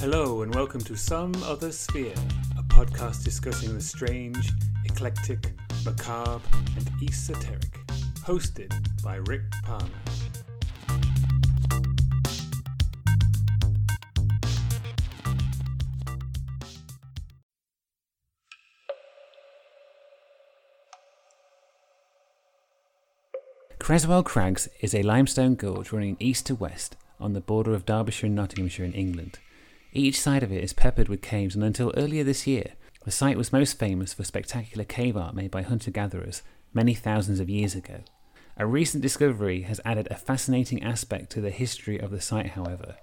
Hello, and welcome to Some Other Sphere, a podcast discussing the strange, eclectic, macabre, and esoteric. Hosted by Rick Palmer. Creswell Crags is a limestone gorge running east to west on the border of Derbyshire and Nottinghamshire in England. Each side of it is peppered with caves, and until earlier this year, the site was most famous for spectacular cave art made by hunter gatherers many thousands of years ago. A recent discovery has added a fascinating aspect to the history of the site, however.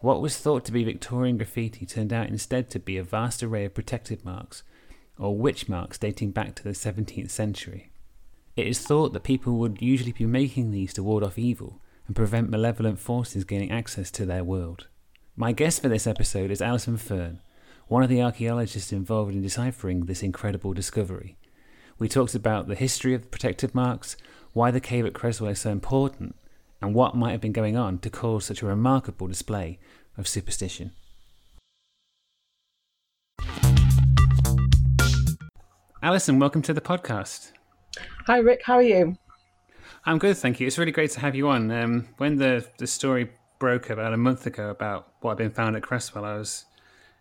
What was thought to be Victorian graffiti turned out instead to be a vast array of protective marks, or witch marks dating back to the 17th century. It is thought that people would usually be making these to ward off evil and prevent malevolent forces gaining access to their world. My guest for this episode is Alison Fern, one of the archaeologists involved in deciphering this incredible discovery. We talked about the history of the protective marks, why the cave at Creswell is so important, and what might have been going on to cause such a remarkable display of superstition. Alison, welcome to the podcast. Hi, Rick. How are you? I'm good, thank you. It's really great to have you on. Um, when the, the story broke about a month ago about what had been found at Creswell, I was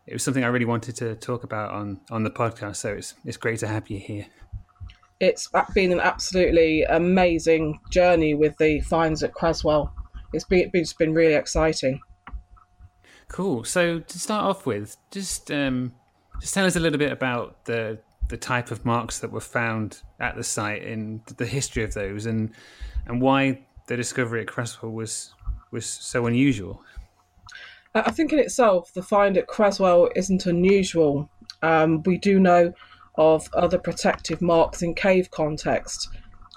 it was something I really wanted to talk about on, on the podcast. So it's it's great to have you here. It's been an absolutely amazing journey with the finds at Creswell. It's been it's been really exciting. Cool. So to start off with, just um, just tell us a little bit about the the type of marks that were found at the site and the history of those, and and why the discovery at Creswell was was so unusual. I think in itself, the find at Creswell isn't unusual. Um, we do know of other protective marks in cave context,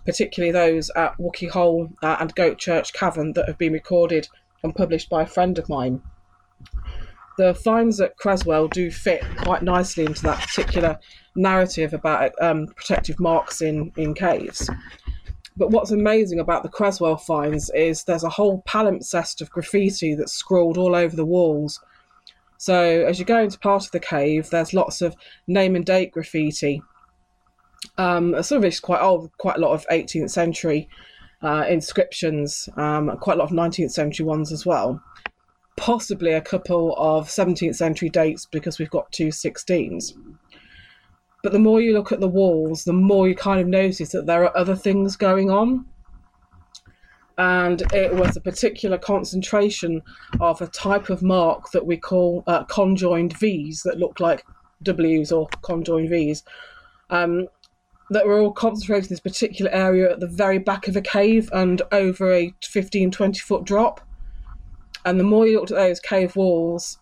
particularly those at Wookey Hole uh, and Goatchurch Cavern that have been recorded and published by a friend of mine. The finds at Creswell do fit quite nicely into that particular narrative about um, protective marks in, in caves. But what's amazing about the Creswell finds is there's a whole palimpsest of graffiti that's scrawled all over the walls. So as you go into part of the cave, there's lots of name and date graffiti. Um, some of it's quite old, quite a lot of 18th century uh, inscriptions, um, quite a lot of 19th century ones as well. Possibly a couple of 17th century dates because we've got two 16s. But the more you look at the walls, the more you kind of notice that there are other things going on. And it was a particular concentration of a type of mark that we call uh, conjoined V's that look like W's or conjoined V's. Um, that were all concentrated in this particular area at the very back of a cave and over a 15 20 foot drop. And the more you looked at those cave walls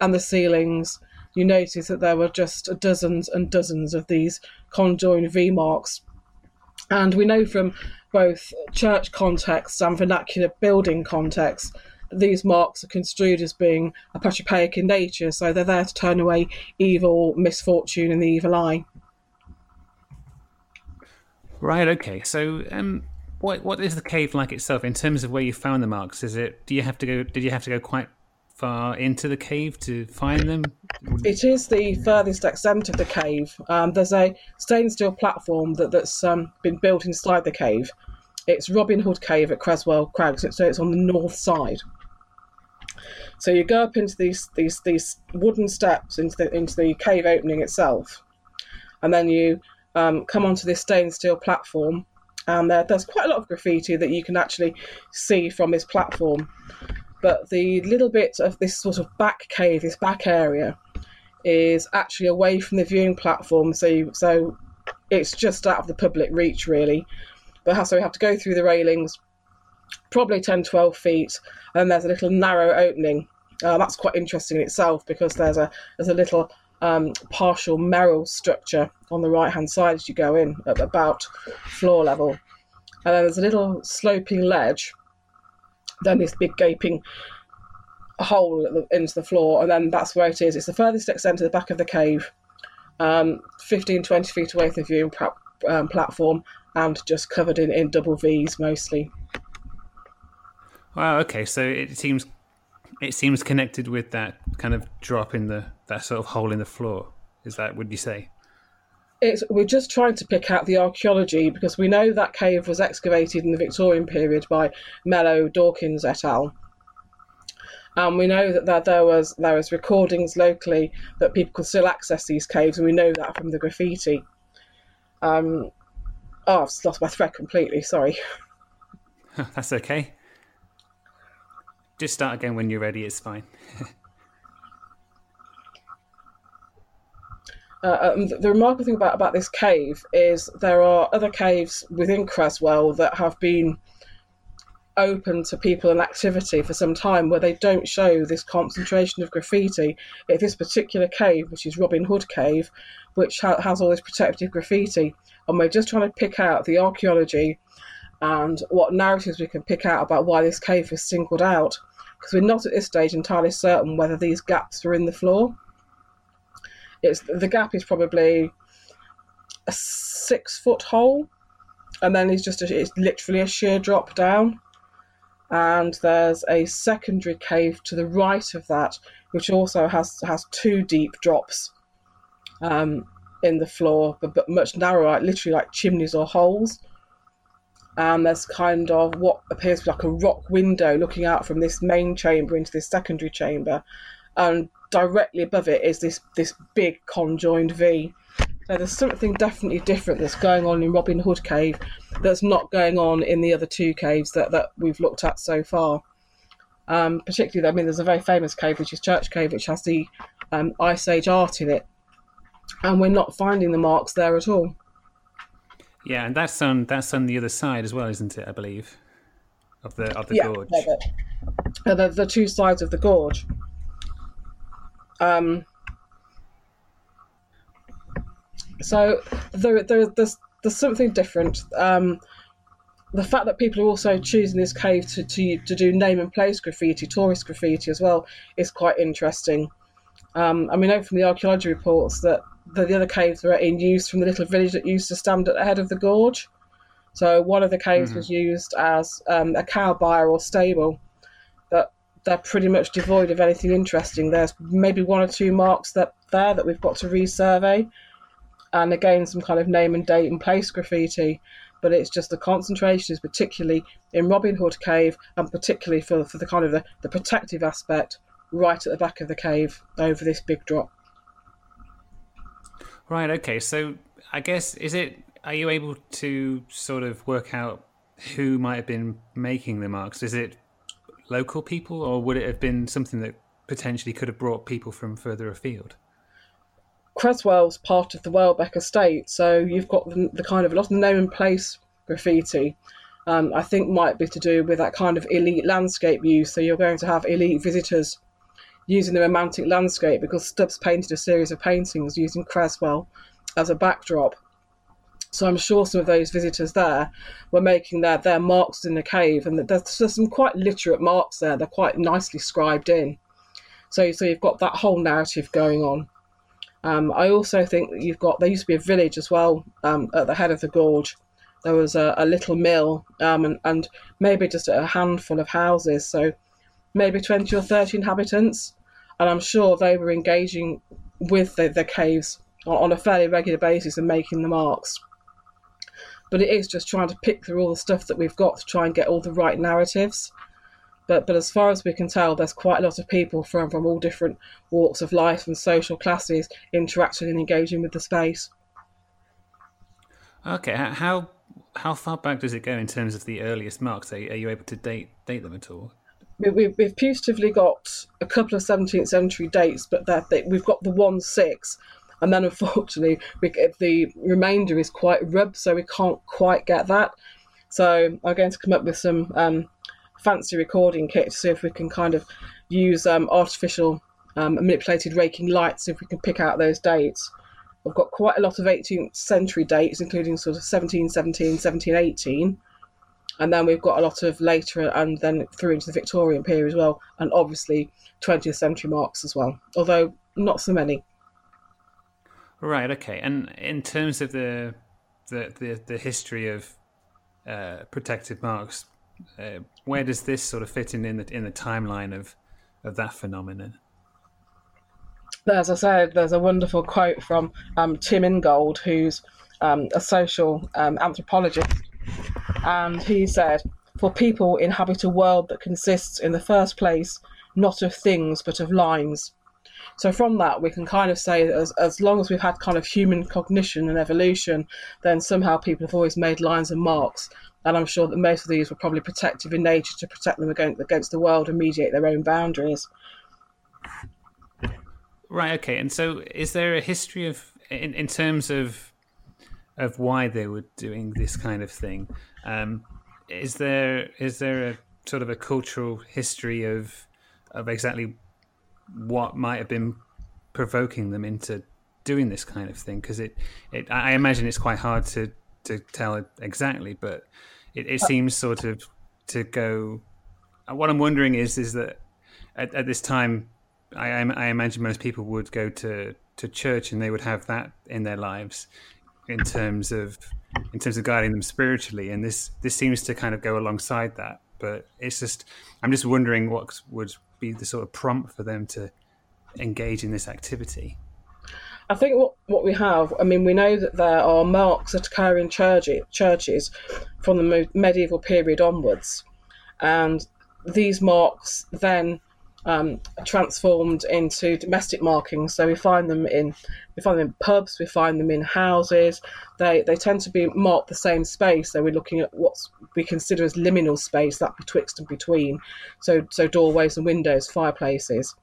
and the ceilings, you notice that there were just dozens and dozens of these conjoined V marks. And we know from both church contexts and vernacular building contexts that these marks are construed as being apotropaic in nature, so they're there to turn away evil, misfortune, and the evil eye. Right. Okay. So, um, what what is the cave like itself in terms of where you found the marks? Is it? Do you have to go? Did you have to go quite far into the cave to find them? It is the furthest extent of the cave. Um, there's a stained steel platform that, that's um, been built inside the cave. It's Robin Hood Cave at Creswell Crags, so it's on the north side. So you go up into these these these wooden steps into the into the cave opening itself, and then you um, come onto this stained steel platform. And there, there's quite a lot of graffiti that you can actually see from this platform but the little bit of this sort of back cave, this back area, is actually away from the viewing platform. So, so it's just out of the public reach, really. But so we have to go through the railings, probably 10, 12 feet, and there's a little narrow opening. Uh, that's quite interesting in itself because there's a there's a little um, partial Merrill structure on the right hand side as you go in at about floor level, and then there's a little sloping ledge then this big gaping hole the, into the floor, and then that's where it is. It's the furthest extent to the back of the cave, um, 15, 20 feet away from the viewing um, platform, and just covered in, in double V's mostly. Wow, okay, so it seems It seems connected with that kind of drop in the that sort of hole in the floor. Is that would you say? It's, we're just trying to pick out the archaeology because we know that cave was excavated in the Victorian period by Mello Dawkins et al. And we know that, that there was there was recordings locally that people could still access these caves, and we know that from the graffiti. Um, oh, I've lost my thread completely. Sorry. That's okay. Just start again when you're ready. It's fine. Uh, um, the remarkable thing about, about this cave is there are other caves within Creswell that have been open to people and activity for some time where they don't show this concentration of graffiti. If this particular cave, which is Robin Hood Cave, which ha- has all this protective graffiti, and we're just trying to pick out the archaeology and what narratives we can pick out about why this cave was singled out, because we're not at this stage entirely certain whether these gaps are in the floor. It's the gap is probably a six foot hole, and then it's just a, it's literally a sheer drop down. And there's a secondary cave to the right of that, which also has has two deep drops um, in the floor, but, but much narrower, literally like chimneys or holes. And there's kind of what appears like a rock window looking out from this main chamber into this secondary chamber. And directly above it is this this big conjoined V. So there's something definitely different that's going on in Robin Hood Cave that's not going on in the other two caves that, that we've looked at so far. Um, particularly, I mean, there's a very famous cave which is Church Cave, which has the um, Ice Age art in it, and we're not finding the marks there at all. Yeah, and that's on that's on the other side as well, isn't it? I believe of the of the yeah, gorge. The, the, the two sides of the gorge. Um, so there, there, there's there's something different. Um, the fact that people are also choosing this cave to, to, to do name and place graffiti, tourist graffiti as well, is quite interesting. Um, and we know from the archaeology reports that the, the other caves were in use from the little village that used to stand at the head of the gorge. So one of the caves Mhm. was used as um, a cow byre or stable. They're pretty much devoid of anything interesting. There's maybe one or two marks that there that we've got to resurvey, and again some kind of name and date and place graffiti. But it's just the concentration is particularly in Robin Hood Cave, and particularly for, for the kind of the, the protective aspect right at the back of the cave over this big drop. Right. Okay. So I guess is it? Are you able to sort of work out who might have been making the marks? Is it local people, or would it have been something that potentially could have brought people from further afield? Creswell's part of the Welbeck estate, so you've got the, the kind of a lot of name and place graffiti. Um, I think might be to do with that kind of elite landscape use. So you're going to have elite visitors using the romantic landscape because Stubbs painted a series of paintings using Creswell as a backdrop. So I'm sure some of those visitors there were making their, their marks in the cave, and there's, there's some quite literate marks there. They're quite nicely scribed in. So so you've got that whole narrative going on. Um, I also think that you've got there used to be a village as well um, at the head of the gorge. There was a, a little mill um, and, and maybe just a handful of houses, so maybe 20 or 30 inhabitants. And I'm sure they were engaging with the, the caves on, on a fairly regular basis and making the marks. But it is just trying to pick through all the stuff that we've got to try and get all the right narratives. But but as far as we can tell, there's quite a lot of people from, from all different walks of life and social classes interacting and engaging with the space. Okay. How how far back does it go in terms of the earliest marks? Are, are you able to date date them at all? We, we, we've putatively got a couple of 17th century dates, but that they, we've got the one six, and then unfortunately we, the remainder is quite rubbed, so we can't quite get that. So I'm going to come up with some um, fancy recording kit to see if we can kind of use um, artificial um, manipulated raking lights if we can pick out those dates. We've got quite a lot of 18th century dates, including sort of 1717, 1718 and then we've got a lot of later and then through into the Victorian period as well, and obviously 20th century marks as well, although not so many. Right. Okay. And in terms of the the the, the history of uh, protective marks, uh, where does this sort of fit in in the in the timeline of of that phenomenon? As I said, there's a wonderful quote from um, Tim Ingold, who's um, a social um, anthropologist, and he said, "For people inhabit a world that consists, in the first place, not of things but of lines." So from that, we can kind of say that as, as long as we've had kind of human cognition and evolution, then somehow people have always made lines and marks. And I'm sure that most of these were probably protective in nature to protect them against, against the world and mediate their own boundaries. Right. Okay. And so, is there a history of, in, in terms of, of why they were doing this kind of thing? Um, is there is there a sort of a cultural history of of exactly what might have been provoking them into doing this kind of thing? Because it, it, I imagine it's quite hard to to tell exactly, but it, it seems sort of to go. Uh, what I'm wondering is is that at, at this time I, I imagine most people would go to, to church and they would have that in their lives in terms of in terms of guiding them spiritually and this this seems to kind of go alongside that but it's just i'm just wondering what would be the sort of prompt for them to engage in this activity I think what, what we have, I mean, we know that there are marks that occur in church, churches from the medieval period onwards. And these marks then um, transformed into domestic markings. So we find them in we find them in pubs, we find them in houses. They they tend to be marked the same space. So we're looking at what we consider as liminal space, that betwixt and between. So so doorways and windows, fireplaces.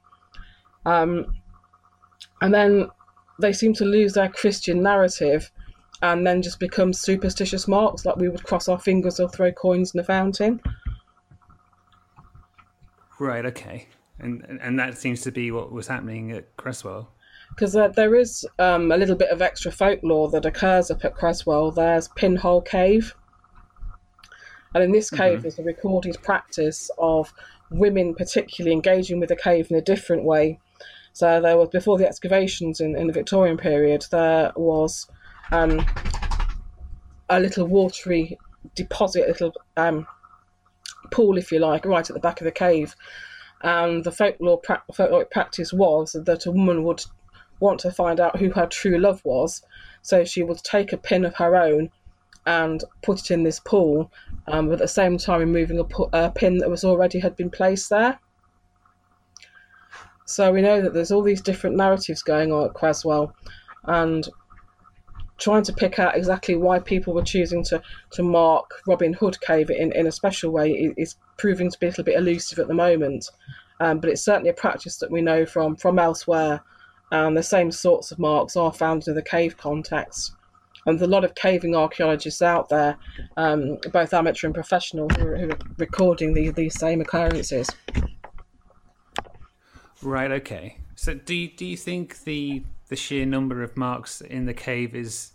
Um, and then they seem to lose their Christian narrative and then just become superstitious marks, like we would cross our fingers or throw coins in a fountain. Right. Okay and and that seems to be what was happening at Creswell. Because uh, there is um, a little bit of extra folklore that occurs up at Creswell. There's Pinhole Cave, and in this cave, mm-hmm. there's a recorded practice of women, particularly engaging with the cave in a different way. So there was before the excavations in, in the Victorian period, there was um, a little watery deposit, a little um, pool, if you like, right at the back of the cave and the folklore pra- folkloric practice was that a woman would want to find out who her true love was, so she would take a pin of her own and put it in this pool, um, but at the same time removing a, a pin that was already had been placed there. So we know that there's all these different narratives going on at Creswell, and trying to pick out exactly why people were choosing to, to mark Robin Hood Cave in, in a special way is proving to be a little bit elusive at the moment. Um, but it's certainly a practice that we know from from elsewhere, and the same sorts of marks are found in the cave context. And there's a lot of caving archaeologists out there, um, both amateur and professional, who are, who are recording these, these same occurrences. Right. Okay. So, do do you think the the sheer number of marks in the cave is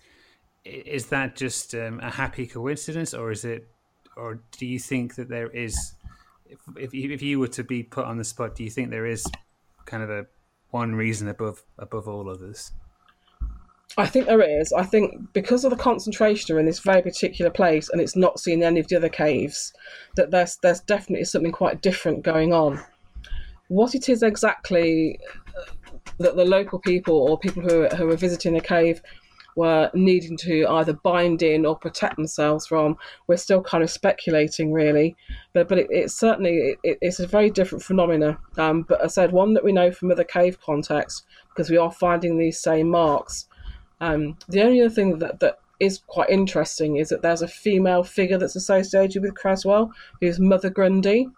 is that just um, a happy coincidence, or is it or do you think that there is, if if you, if you were to be put on the spot, do you think there is kind of a one reason above above all others? I think there is. I think because of the concentration in this very particular place, and it's not seen in any of the other caves, that there's there's definitely something quite different going on. What it is exactly that the local people or people who who are visiting the cave were needing to either bind in or protect themselves from. We're still kind of speculating, really, but but it, it's certainly it, it's a very different phenomena. Um, but I said one that we know from other cave contexts because we are finding these same marks. Um, the only other thing that that is quite interesting is that there's a female figure that's associated with Creswell, who's Mother Grundy.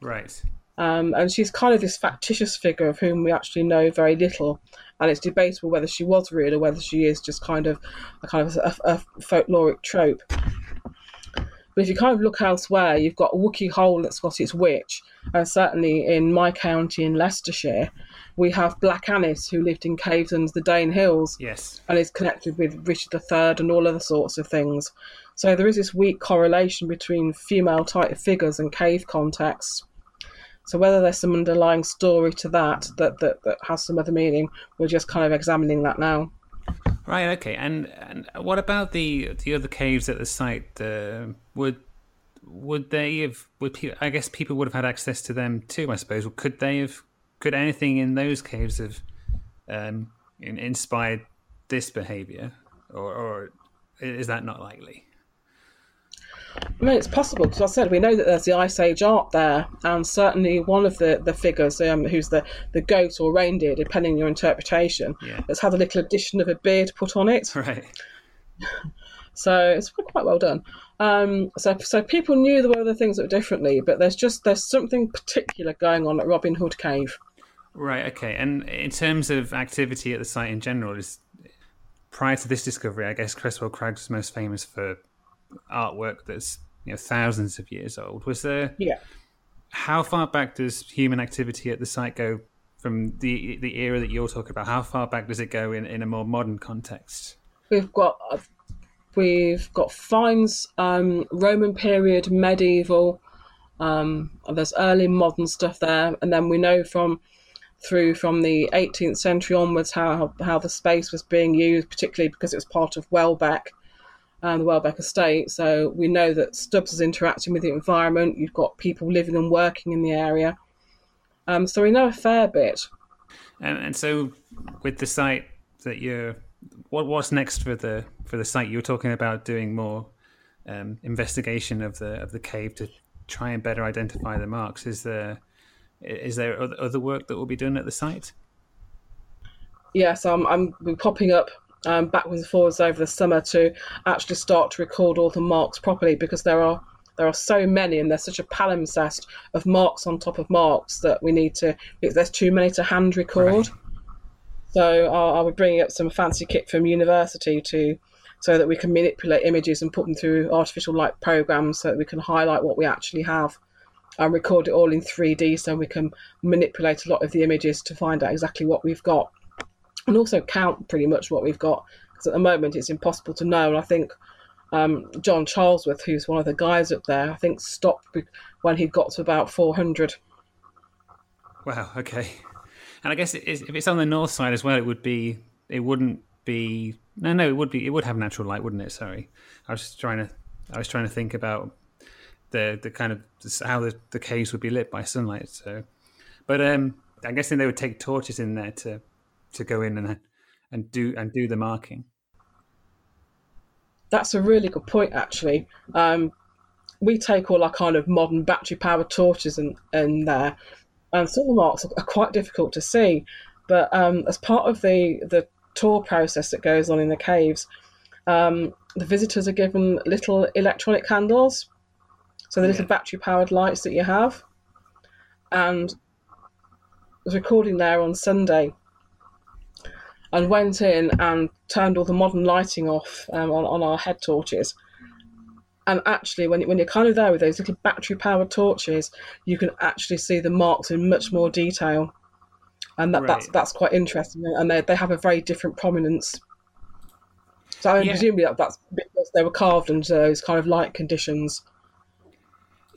Right. Um, and she's kind of this factitious figure of whom we actually know very little and it's debatable whether she was real or whether she is just kind of a kind of a, a folkloric trope. But if you kind of look elsewhere, you've got Wookey Hole at Scott's Witch, and certainly in my county in Leicestershire, we have Black Annis, who lived in caves under the Dane Hills, yes, and is connected with Richard III and all other sorts of things. So there is this weak correlation between female type figures and cave contexts. So whether there's some underlying story to that that, that that has some other meaning, we're just kind of examining that now. Right. Okay. And and what about the the other caves at the site? Uh, would would they have? Would pe- I guess people would have had access to them too? I suppose. Could they have? Could anything in those caves have um, inspired this behaviour, or, or is that not likely? I mean, it's possible because I said we know that there's the Ice Age art there, and certainly one of the the figures, um, who's the the goat or reindeer, depending on your interpretation, Yeah. has had a little addition of a beard put on it. Right. So it's quite well done. Um, so so people knew there were other things that were differently, but there's just there's something particular going on at Robin Hood Cave. Right. Okay. And in terms of activity at the site in general, is prior to this discovery, I guess Creswell Crags was most famous for artwork that's you know thousands of years old. Was there? Yeah. How far back does human activity at the site go from the the era that you're talking about? How far back does it go in, in a more modern context? We've got we've got finds um, Roman period, medieval. Um, there's early modern stuff there, and then we know from through from the 18th century onwards how how the space was being used, particularly because it was part of Welbeck and the Welbeck estate. So we know that Stubbs is interacting with the environment. You've got people living and working in the area. Um, so we know a fair bit. And, and so, with the site that you're, what what's next for the for the site? You were talking about doing more um, investigation of the of the cave to try and better identify the marks. Is there is there other work that will be done at the site? yes, I'm I'm popping up um, backwards and forwards over the summer to actually start to record all the marks properly because there are there are so many and there's such a palimpsest of marks on top of marks that we need to. There's too many to hand record. Right. So I'll, I'll be bringing up some fancy kit from university to so that we can manipulate images and put them through artificial light programs so that we can highlight what we actually have and record it all in 3D so we can manipulate a lot of the images to find out exactly what we've got and also count pretty much what we've got because at the moment it's impossible to know and I think um, John Charlesworth who's one of the guys up there I think stopped when he'd got to about 400 Wow. Okay. And I guess it is, if it's on the north side as well, it would be. It wouldn't be. No, no, it would be. It would have natural light, wouldn't it? Sorry, I was just trying to. I was trying to think about the the kind of how the, the caves would be lit by sunlight. So, but um, I guess then they would take torches in there to to go in and and do and do the marking. That's a really good point, actually. Um, we take all our kind of modern battery powered torches in, in there, and some of the marks are quite difficult to see. But um, as part of the, the tour process that goes on in the caves, um, the visitors are given little electronic candles, so the little Yeah. battery powered lights that you have. And I was recording there on Sunday and went in and turned all the modern lighting off um, on, on our head torches. And actually, when, when you're kind of there with those little battery powered torches, you can actually see the marks in much more detail. And that, that's Right. that's quite interesting. And they, they have a very different prominence. So I mean, Yeah. presumably that, that's because they were carved under those kind of light conditions.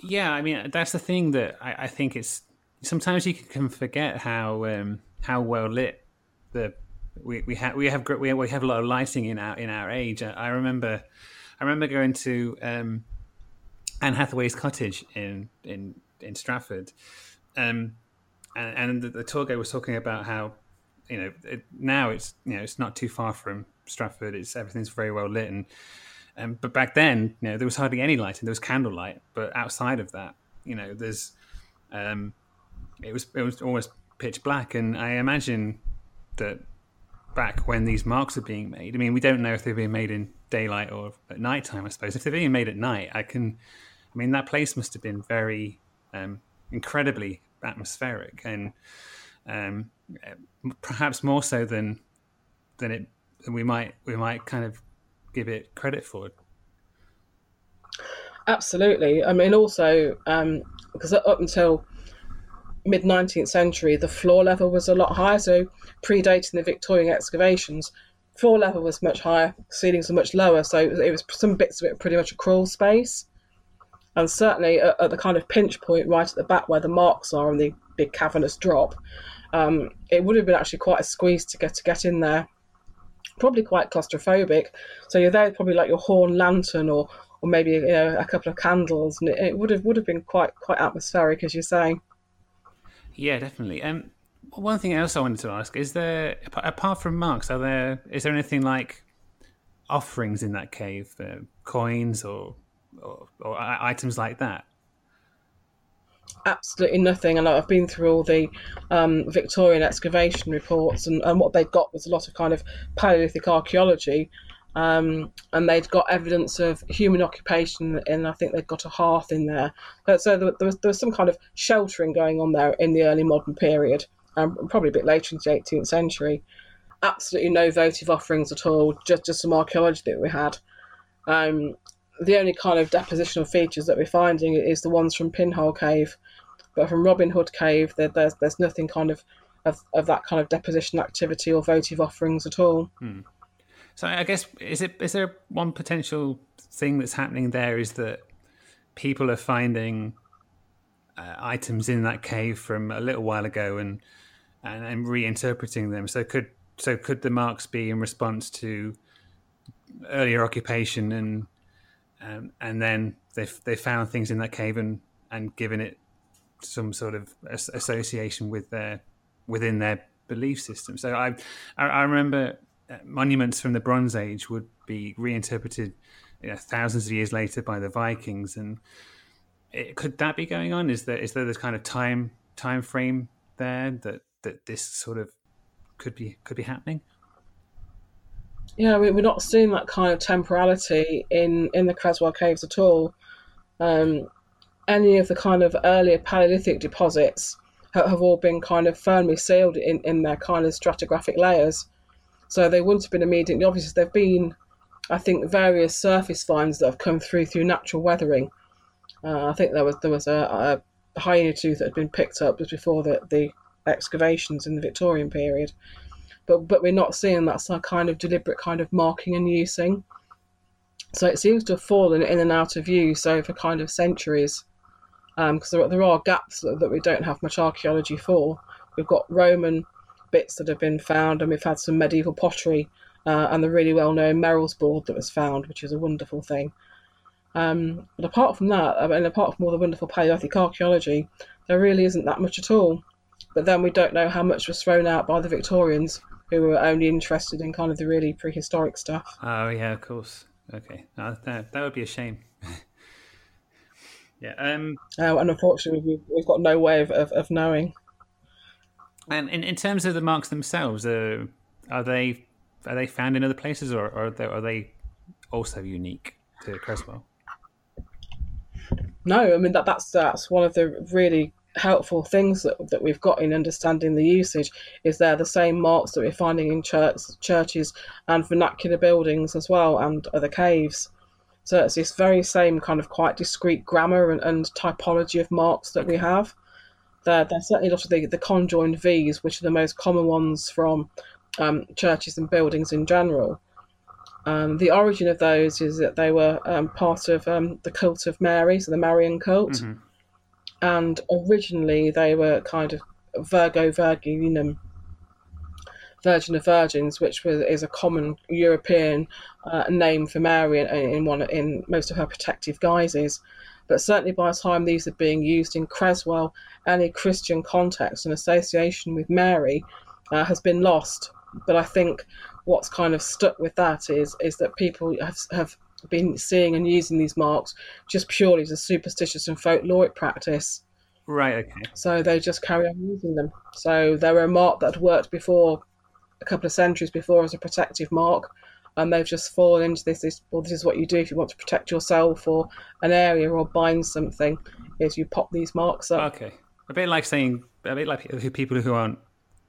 Yeah, I mean that's the thing that I, I think it's sometimes you can forget how um, how well lit the we we have we have we have, we have a lot of lighting in our in our age. I, I remember I remember going to um, Anne Hathaway's cottage in in in Stratford, um, and, and the, the tour guide was talking about how you know it, now it's you know it's not too far from Stratford. It's everything's very well lit and um, but back then, you know, there was hardly any lighting. There was candlelight, but outside of that, you know, there's, um, it was it was almost pitch black. And I imagine that back when these marks are being made, I mean, we don't know if they're being made in daylight or at night time. I suppose if they're being made at night, I can, I mean, that place must have been very, um, incredibly atmospheric and um, perhaps more so than than it than we might we might kind of give it credit for. Absolutely. I mean, also um, because up until mid 19th century, the floor level was a lot higher. So predating the Victorian excavations, floor level was much higher, ceilings were much lower. So it was, it was some bits of it pretty much a crawl space. And certainly at, at the kind of pinch point right at the back where the marks are on the big cavernous drop, um, it would have been actually quite a squeeze to get to get in there. Probably quite claustrophobic. So you're there, probably like your horn lantern or or maybe you know, a couple of candles, and it, it would have would have been quite quite atmospheric, as you're saying. Yeah, definitely. Um, one thing else I wanted to ask is there, apart from marks, are there is there anything like offerings in that cave, uh, coins or, or, or items like that? absolutely nothing. And I've been through all the um, Victorian excavation reports, and, and what they got was a lot of kind of Paleolithic archaeology. Um, and they'd got evidence of human occupation, and I think they'd got a hearth in there. So there, there, was, there was some kind of sheltering going on there in the early modern period, um, probably a bit later into the 18th century. Absolutely no votive offerings at all, just, just some archaeology that we had. Um, the only kind of depositional features that we're finding is the ones from Pinhole Cave, but from Robin Hood Cave, there, there's there's nothing kind of, of of that kind of deposition activity or votive offerings at all. Hmm. So I guess is it is there one potential thing that's happening there is that people are finding uh, items in that cave from a little while ago and, and and reinterpreting them. So could so could the marks be in response to earlier occupation and um, and then they they found things in that cave and and given it some sort of association with their within their belief system. So I I, I remember monuments from the Bronze Age would be reinterpreted you know, thousands of years later by the Vikings, and it, could that be going on? Is there is there this kind of time time frame there that that this sort of could be could be happening? Yeah, I mean, we're not seeing that kind of temporality in in the Creswell caves at all. Um, any of the kind of earlier Paleolithic deposits have, have all been kind of firmly sealed in, in their kind of stratigraphic layers. So they wouldn't have been immediately obvious. There've been, I think, various surface finds that have come through through natural weathering. Uh, I think there was there was a, a hyena tooth that had been picked up just before the, the excavations in the Victorian period but but we're not seeing that kind of deliberate kind of marking and using. So it seems to have fallen in and out of use over kind of centuries, because um, there, there are gaps that, that we don't have much archaeology for. We've got Roman bits that have been found, and we've had some medieval pottery uh, and the really well-known Merrill's board that was found, which is a wonderful thing. Um, but apart from that, and apart from all the wonderful Paleolithic archaeology, there really isn't that much at all. But then we don't know how much was thrown out by the Victorians who were only interested in kind of the really prehistoric stuff. Oh yeah, of course. Okay, that that would be a shame. yeah. Um. Uh, and unfortunately, we've, we've got no way of, of, of, knowing. And in, in terms of the marks themselves, uh, are they are they found in other places, or, or are, they, are they also unique to Creswell? No, I mean that that's that's one of the really helpful things that, that we've got in understanding the usage is they're the same marks that we're finding in church, churches and vernacular buildings as well and other caves. So it's this very same kind of quite discrete grammar and, and typology of marks that we have. They're, they're certainly a lot of the, the conjoined V's, which are the most common ones from um, churches and buildings in general. Um, the origin of those is that they were um, part of um, the cult of Mary, so the Marian cult. Mm-hmm and originally they were kind of Virgo Virginum, Virgin of Virgins, which was is a common European uh, name for Mary in, in, one in most of her protective guises. But certainly by the time these are being used in Creswell, any Christian context and association with Mary uh, has been lost. But I think what's kind of stuck with that is is that people have, have been seeing and using these marks just purely as a superstitious and folkloric practice. Right, okay. So they just carry on using them. So they were a mark that worked before, a couple of centuries before, as a protective mark, and they've just fallen into this. this well, this is what you do if you want to protect yourself or an area or bind something, is you pop these marks up. Okay, a bit like saying, a bit like people who aren't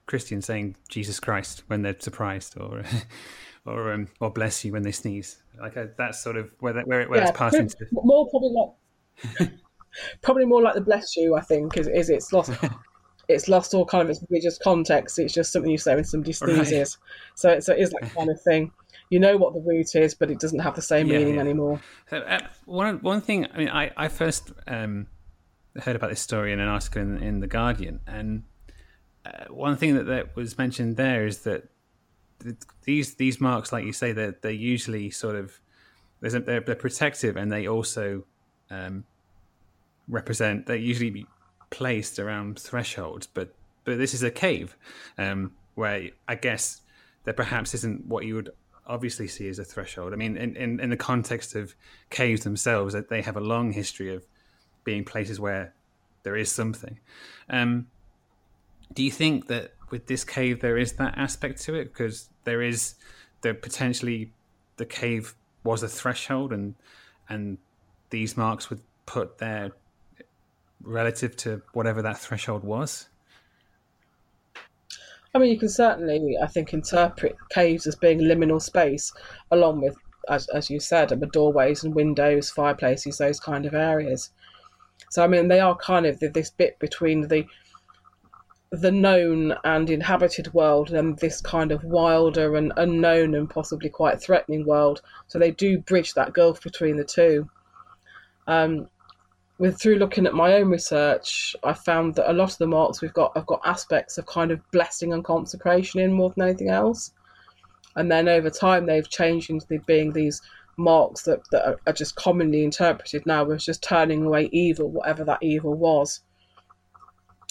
Christian saying Jesus Christ when they're surprised, or or um, or bless you when they sneeze. Like a, uh, that's sort of where that, where, where yeah, it's passed into. More probably like probably more like the bless you. I think is, is it's lost. it's lost all kind of its religious context. It's just something you say when somebody sneezes. Right. So it's, it is that kind of thing. You know what the root is, but it doesn't have the same yeah, meaning yeah. anymore. So, uh, one one thing. I mean, I I first um, heard about this story in an article in, in the Guardian, and uh, one thing that, that was mentioned there is that these these marks, like you say, they're they're usually sort of a, they're, they're protective and they also um, represent. They usually be placed around thresholds, but but this is a cave um, where I guess there perhaps isn't what you would obviously see as a threshold. I mean, in, in, in the context of caves themselves, that they have a long history of being places where there is something. Um, do you think that with this cave there is that aspect to it because there is the potentially the cave was a threshold and and these marks would put there relative to whatever that threshold was? I mean, you can certainly, I think, interpret caves as being liminal space, along with, as, as you said, the doorways and windows, fireplaces, those kind of areas. So, I mean, they are kind of this bit between the the known and inhabited world and this kind of wilder and unknown and possibly quite threatening world. So they do bridge that gulf between the two. Um, with through looking at my own research, I found that a lot of the marks we've got have got aspects of kind of blessing and consecration in more than anything else. And then over time, they've changed into being these marks that, that are just commonly interpreted now as just turning away evil, whatever that evil was.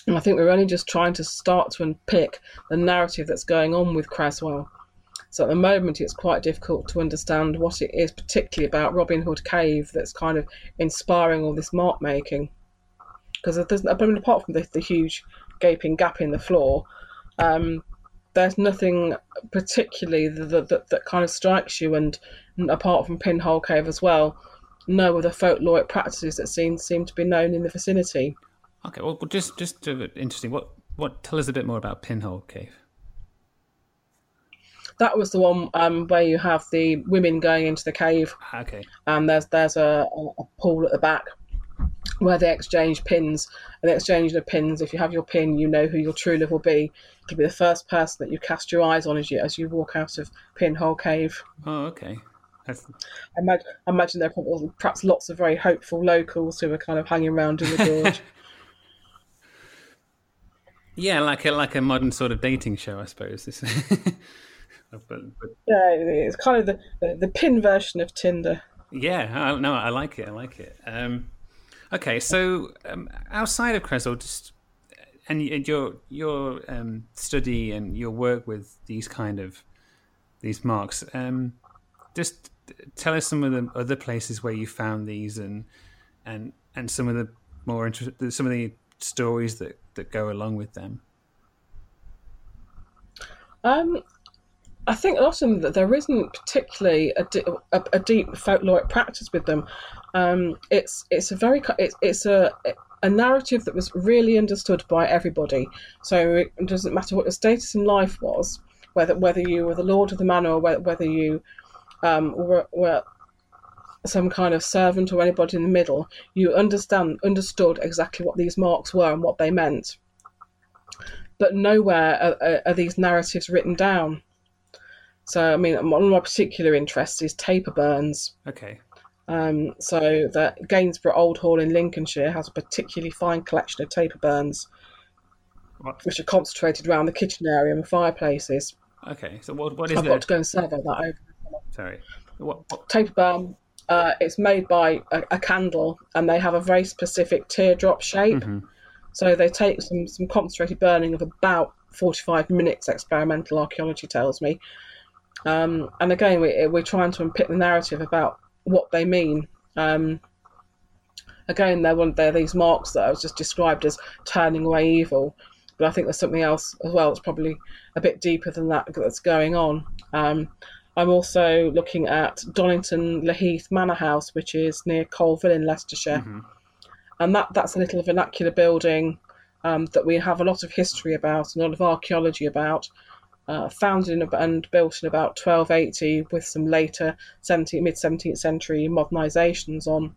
And I think we're only just trying to start to unpick the narrative that's going on with Creswell. So at the moment, it's quite difficult to understand what it is, particularly about Robin Hood Cave, that's kind of inspiring all this mark making. Because there's, I mean, apart from the, the huge gaping gap in the floor, um, there's nothing particularly that, that, that, kind of strikes you. And, apart from Pinhole Cave as well, no other folkloric practices that seem seem to be known in the vicinity. Okay, well, just just interesting. What what? Tell us a bit more about Pinhole Cave that was the one um, where you have the women going into the cave. Ah, okay. And there's there's a, a pool at the back where they exchange pins. And the exchange of pins, if you have your pin, you know who your true love will be. It'll be the first person that you cast your eyes on as you as you walk out of Pinhole Cave. Oh, okay. I imagine, I imagine there are probably perhaps lots of very hopeful locals who are kind of hanging around in the gorge. yeah, like a like a modern sort of dating show, I suppose. But, but... Yeah, it's kind of the, the, the pin version of Tinder. Yeah, I, no, I like it. I like it. Um, okay, so um, outside of Creswell, just and, and your your um, study and your work with these kind of these marks, um, just tell us some of the other places where you found these and and and some of the more interesting some of the stories that that go along with them. Um, I think often that there isn't particularly a, a, a, deep folkloric practice with them. Um, it's it's a very it's, it's a a narrative that was really understood by everybody. So it doesn't matter what your status in life was, whether whether you were the lord of the manor or whether you um, were, were some kind of servant or anybody in the middle, you understand understood exactly what these marks were and what they meant. But nowhere are, are these narratives written down. So, I mean, one of my particular interests is taper burns. Okay. Um, so, the Gainsborough Old Hall in Lincolnshire has a particularly fine collection of taper burns, what? which are concentrated around the kitchen area and fireplaces. Okay, so what, what is I've it? got to go and survey that over. Sorry. What, what? Taper burn, uh, it's made by a, a, candle and they have a very specific teardrop shape. Mm-hmm. So, they take some, some concentrated burning of about 45 minutes, experimental archaeology tells me um, and again, we, we're trying to unpick the narrative about what they mean. Um, again, they're, one, they're these marks that I was just described as turning away evil. But I think there's something else as well that's probably a bit deeper than that that's going on. Um, I'm also looking at Donington le Heath Manor House, which is near Coalville in Leicestershire. Mm-hmm. And that, that's a little vernacular building um, that we have a lot of history about and a lot of archaeology about uh, founded and built in about 1280 with some later 17, mid 17th century modernizations on.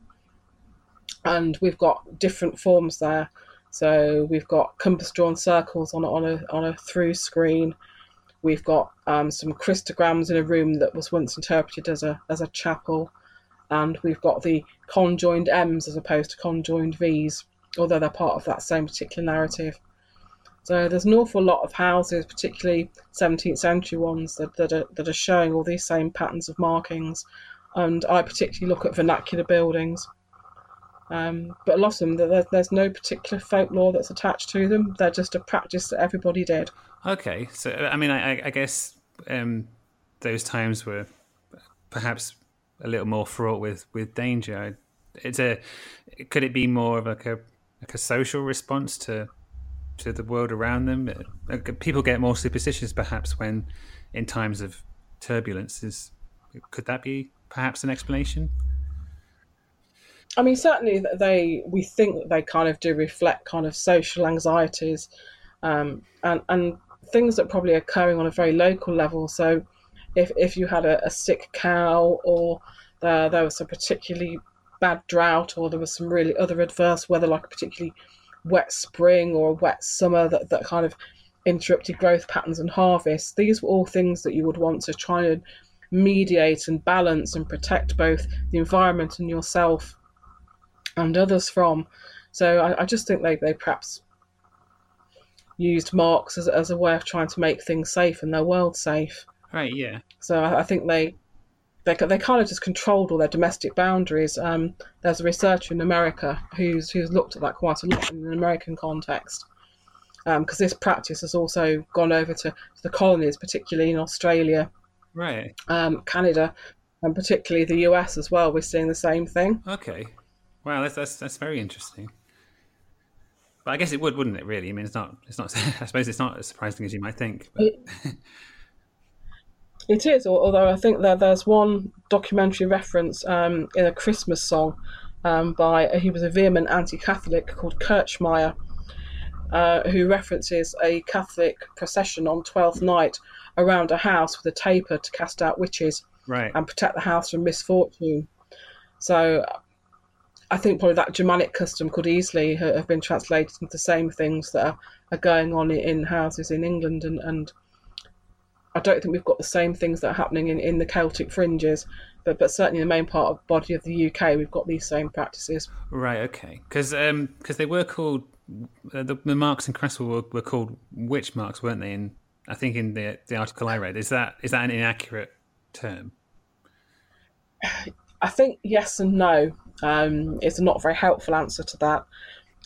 And we've got different forms there. So we've got compass drawn circles on on a, on a through screen. We've got um, some Christograms in a room that was once interpreted as a, as a chapel. And we've got the conjoined M's as opposed to conjoined V's, although they're part of that same particular narrative. So there's an awful lot of houses, particularly 17th century ones, that, that, are, that are showing all these same patterns of markings. and I particularly look at vernacular buildings. Um, but a lot of them, there, there's no particular folklore that's attached to them. They're just a practice that everybody did. Okay, so I mean, I, I guess um, those times were perhaps a little more fraught with with danger. It's a could it be more of like a like a social response to to the world around them? People get more superstitious perhaps when in times of turbulences. Could that be perhaps an explanation? I mean, certainly they we think that they kind of do reflect kind of social anxieties um, and and things that probably are occurring on a very local level. So, if if you had a, a sick cow or there there was a particularly bad drought or there was some really other adverse weather, like a particularly wet spring or a wet summer that, that kind of interrupted growth patterns and harvest, these were all things that you would want to try and mediate and balance and protect both the environment and yourself and others from. So I, I just think they, they perhaps used marks as, as a way of trying to make things safe and their world safe. Right, yeah. So I, I think they they, they kind of just controlled all their domestic boundaries. Um, there's a researcher in America who's who's looked at that quite a lot in an American context, because um, this practice has also gone over to, to, the colonies, particularly in Australia, right, um, Canada, and particularly the US as well. We're seeing the same thing. Okay, wow, that's that's, that's very interesting. But I guess it would, wouldn't it? Really, I mean, it's not. It's not. I suppose it's not as surprising as you might think. But... It, It is, although I think that there's one documentary reference um, in a Christmas song um, by he was a vehement anti-Catholic called Kirchmeier, uh, who references a Catholic procession on Twelfth Night around a house with a taper to cast out witches right. and protect the house from misfortune. So I think probably that Germanic custom could easily have been translated into the same things that are, are going on in houses in England and, and I don't think we've got the same things that are happening in, in the Celtic fringes, but but certainly in the main part of body of the UK, we've got these same practices. Right. Okay. Because um, cause they were called uh, the, the, marks in Creswell were, were, called witch marks, weren't they? In I think in the the article I read, is that is that an inaccurate term? I think yes and no. Um, it's a not very helpful answer to that.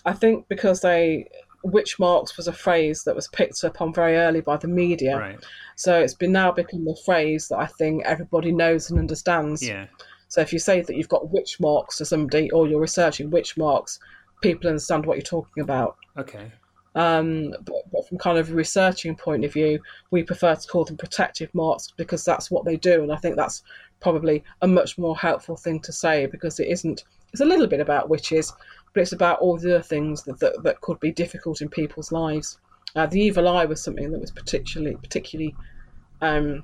I think because they witch marks was a phrase that was picked up on very early by the media. Right. So it's been now become a phrase that I think everybody knows and understands. Yeah. So if you say that you've got witch marks to somebody or you're researching witch marks, people understand what you're talking about. Okay. Um, but, but, from kind of a researching point of view, we prefer to call them protective marks because that's what they do, and I think that's probably a much more helpful thing to say because it isn't. It's a little bit about witches, but it's about all the other things that, that, that could be difficult in people's lives. Uh, the evil eye was something that was particularly particularly um,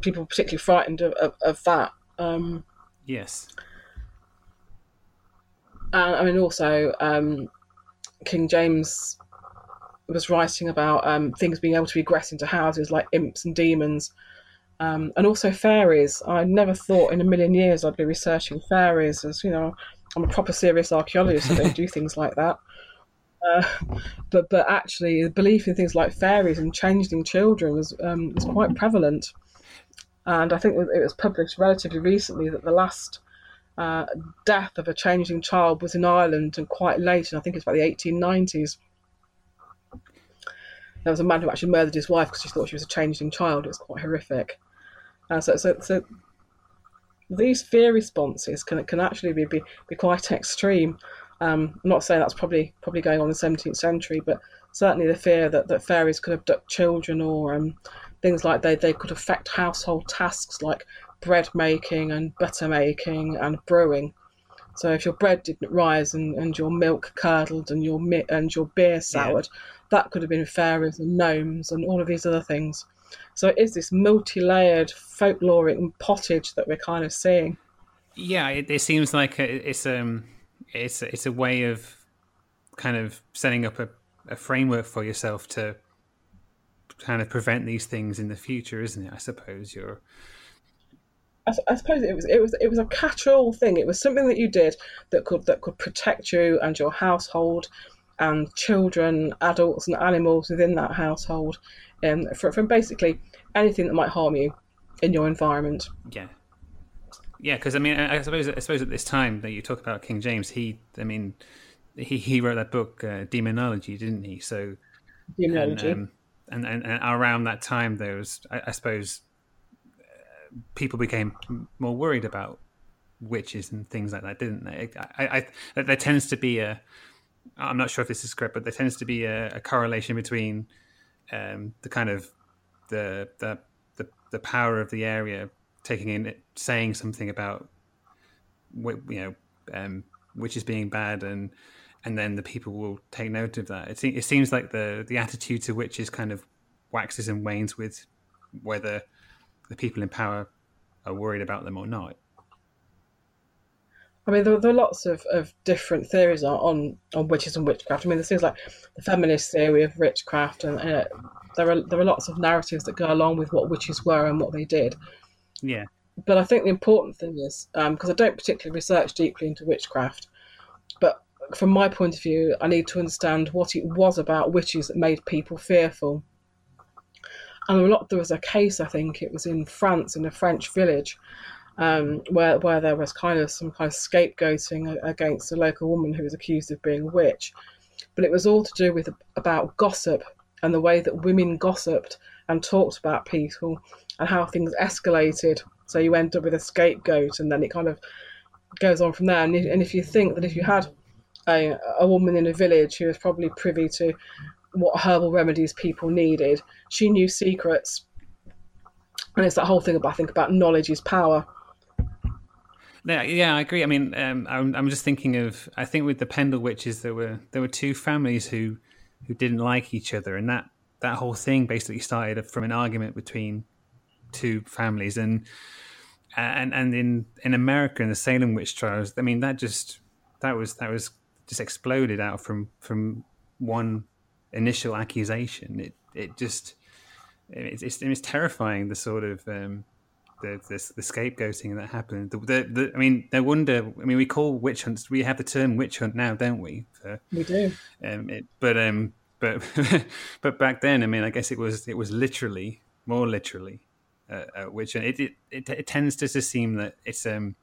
people were particularly frightened of, of, of that. Um, yes. And I mean, also um, King James was writing about um, things being able to regress into houses like imps and demons. Um, and also fairies. I never thought in a million years I'd be researching fairies, as you know, I'm a proper serious archaeologist, so I don't do things like that. Uh, but but actually, the belief in things like fairies and changeling children was um, was quite prevalent, and I think it was published relatively recently that the last uh, death of a changeling child was in Ireland and quite late, and I think it's about the 1890s. There was a man who actually murdered his wife because she thought she was a changeling child. It was quite horrific. Uh, so, so, so these fear responses can can actually be, be, be quite extreme. Um, I'm not saying that's probably probably going on in the 17th century, but certainly the fear that, that fairies could abduct children or um, things like they, they could affect household tasks like bread making and butter making and brewing. So if your bread didn't rise and, and your milk curdled and your and your beer soured, yeah. that could have been fairies and gnomes and all of these other things. So it is this multi-layered folkloric pottage that we're kind of seeing. Yeah, it, it seems like it's um it's it's a way of kind of setting up a, a framework for yourself to kind of prevent these things in the future, isn't it? I suppose you're. I, I suppose it was it was it was a catch-all thing. It was something that you did that could that could protect you and your household and children, adults, and animals within that household um, from, from basically anything that might harm you. in your environment. Yeah, yeah. Because I mean, I suppose I suppose at this time that you talk about King James, he, I mean, he he wrote that book uh, Daemonologie, didn't he? So Daemonologie. And, um, and, and, and around that time, there was, I, I suppose, uh, people became more worried about witches and things like that, didn't they? I, I, there tends to be a, I'm not sure if this is correct, but there tends to be a, a correlation between um, the kind of the, the the the power of the area taking in, saying something about, you know, um, witches being bad and and then the people will take note of that. It, it seems like the the attitude to witches kind of waxes and wanes with whether the people in power are worried about them or not. I mean, there, there are lots of, of different theories on, on witches and witchcraft. I mean, this is like the feminist theory of witchcraft, and uh, there are there are lots of narratives that go along with what witches were and what they did. Yeah. But I think the important thing is because um, I don't particularly research deeply into witchcraft, but from my point of view, I need to understand what it was about witches that made people fearful. And a lot, there was a case, I think it was in France, in a French village, um, where where there was kind of some kind of scapegoating against a local woman who was accused of being a witch, but it was all to do with about gossip and the way that women gossiped and talked about people and how things escalated. So you end up with a scapegoat, and then it kind of goes on from there. And if, and if you think that if you had a, a woman in a village who was probably privy to what herbal remedies people needed. She knew secrets. And it's that whole thing about I think about knowledge is power. Yeah, yeah, I agree. I mean, um, I'm, I'm just thinking of. I think with the Pendle witches, there were there were two families who who didn't like each other, and that that whole thing basically started from an argument between two families, and and and in in America in the Salem witch trials, I mean that just that was that was just exploded out from from one initial accusation. It it just it's it's, it's terrifying the sort of um, the, the, the scapegoating that happened. The, the, I mean, no wonder. I mean, we call witch hunts. We have the term witch hunt now, don't we? For, we do. Um, it, but um, but but back then, I mean, I guess it was it was literally more literally uh, a witch hunt. It, it it, it tends to just seem that it's um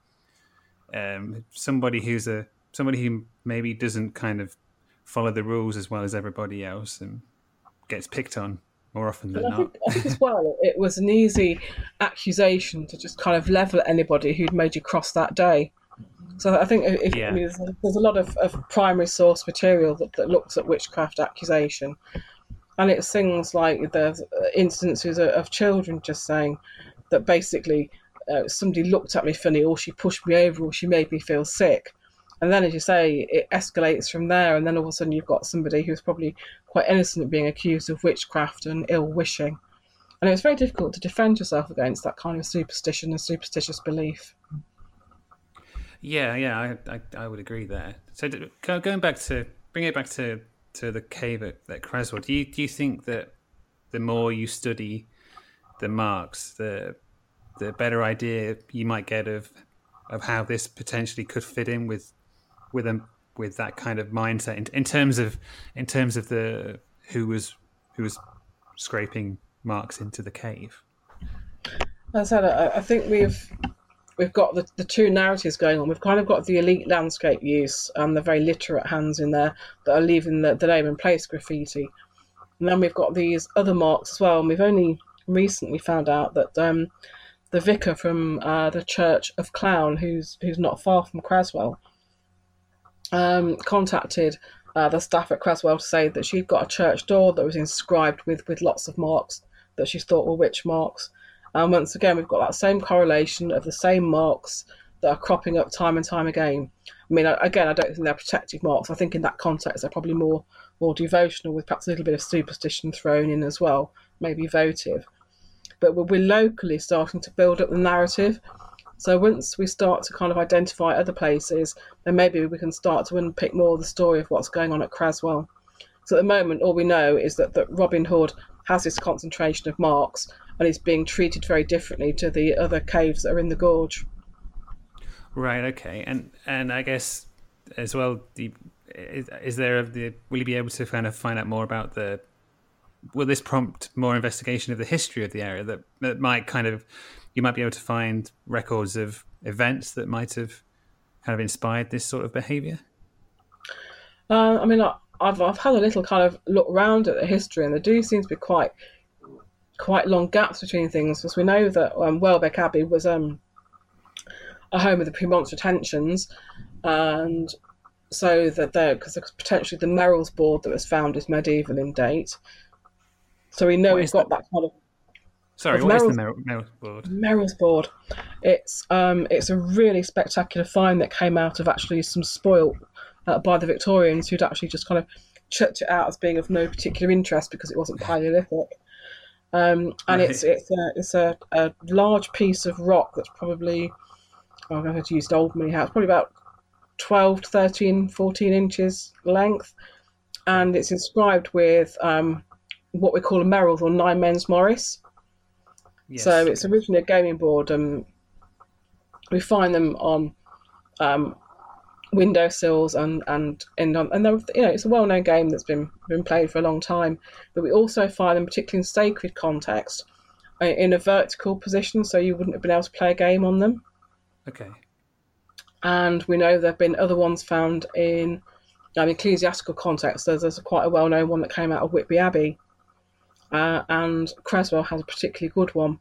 um somebody who's a somebody who maybe doesn't kind of follow the rules as well as everybody else and gets picked on more often than I not. Think, I think as well, it was an easy accusation to just kind of level at anybody who'd made you cross that day. So I think if, yeah. I mean, there's, there's, a lot of, of primary source material that, that, looks at witchcraft accusation, and it's things like the instances of, of children just saying that basically uh, somebody looked at me funny, or she pushed me over, or she made me feel sick, and then, as you say, it escalates from there, and then all of a sudden you've got somebody who's probably quite innocent of being accused of witchcraft and ill wishing. And it's very difficult to defend yourself against that kind of superstition and superstitious belief. Yeah, yeah, I, I, I would agree there. So going back to bring it back to, to the cave at, at Creswell, do you do you think that the more you study the marks, the the better idea you might get of of how this potentially could fit in with with them with that kind of mindset in, in terms of in terms of the who was who was scraping marks into the cave. As I said, I think we've we've got the, the two narratives going on. We've kind of got the elite landscape use and the very literate hands in there that are leaving the, the name and place graffiti. And then we've got these other marks as well. And we've only recently found out that um, the vicar from uh, the Church of Clowne, who's who's not far from Creswell, um, contacted uh, the staff at Creswell to say that she'd got a church door that was inscribed with, with lots of marks that she thought were witch marks. And once again, we've got that same correlation of the same marks that are cropping up time and time again. I mean, again, I don't think they're protective marks. I think in that context, they're probably more more devotional, with perhaps a little bit of superstition thrown in as well, maybe votive. But we're locally starting to build up the narrative so once we start to kind of identify other places, then maybe we can start to unpick more of the story of what's going on at Creswell. So at the moment, all we know is that, that Robin Hood has this concentration of marks and is being treated very differently to the other caves that are in the gorge. Right. Okay. And and I guess as well, the is, there the will you be able to kind of find out more about the will this prompt more investigation of the history of the area that, that might kind of you might be able to find records of events that might have kind of inspired this sort of behavior? Uh, I mean, I, I've I've had a little kind of look around at the history, and there do seem to be quite quite long gaps between things. Because we know that um, Welbeck Abbey was um, a home of the Premonstratensians, and so that there because potentially the Merrills board that was found is medieval in date. So we know What we've got that? that kind of Sorry, what is the Merrill's- Merrill, Merrill board? Merrill's board. It's um, it's a really spectacular find that came out of actually some spoil uh, by the Victorians who'd actually just kind of chucked it out as being of no particular interest because it wasn't Paleolithic. Um, and it's Right. it's a it's a, a large piece of rock that's probably oh, I'm going to use old money how it's probably about 12 to 13 14 inches length and it's inscribed with um, what we call a Merrill's or nine men's Morris Yes. so it's originally a gaming board. Um, we find them on um, windowsills and and and, on, and they're, you know it's a well-known game that's been been played for a long time. But we also find them, particularly in sacred context, uh, in a vertical position, so you wouldn't have been able to play a game on them. okay. And we know there have been other ones found in um, ecclesiastical context. There's, there's quite a well-known one that came out of Whitby Abbey, uh, and Creswell has a particularly good one.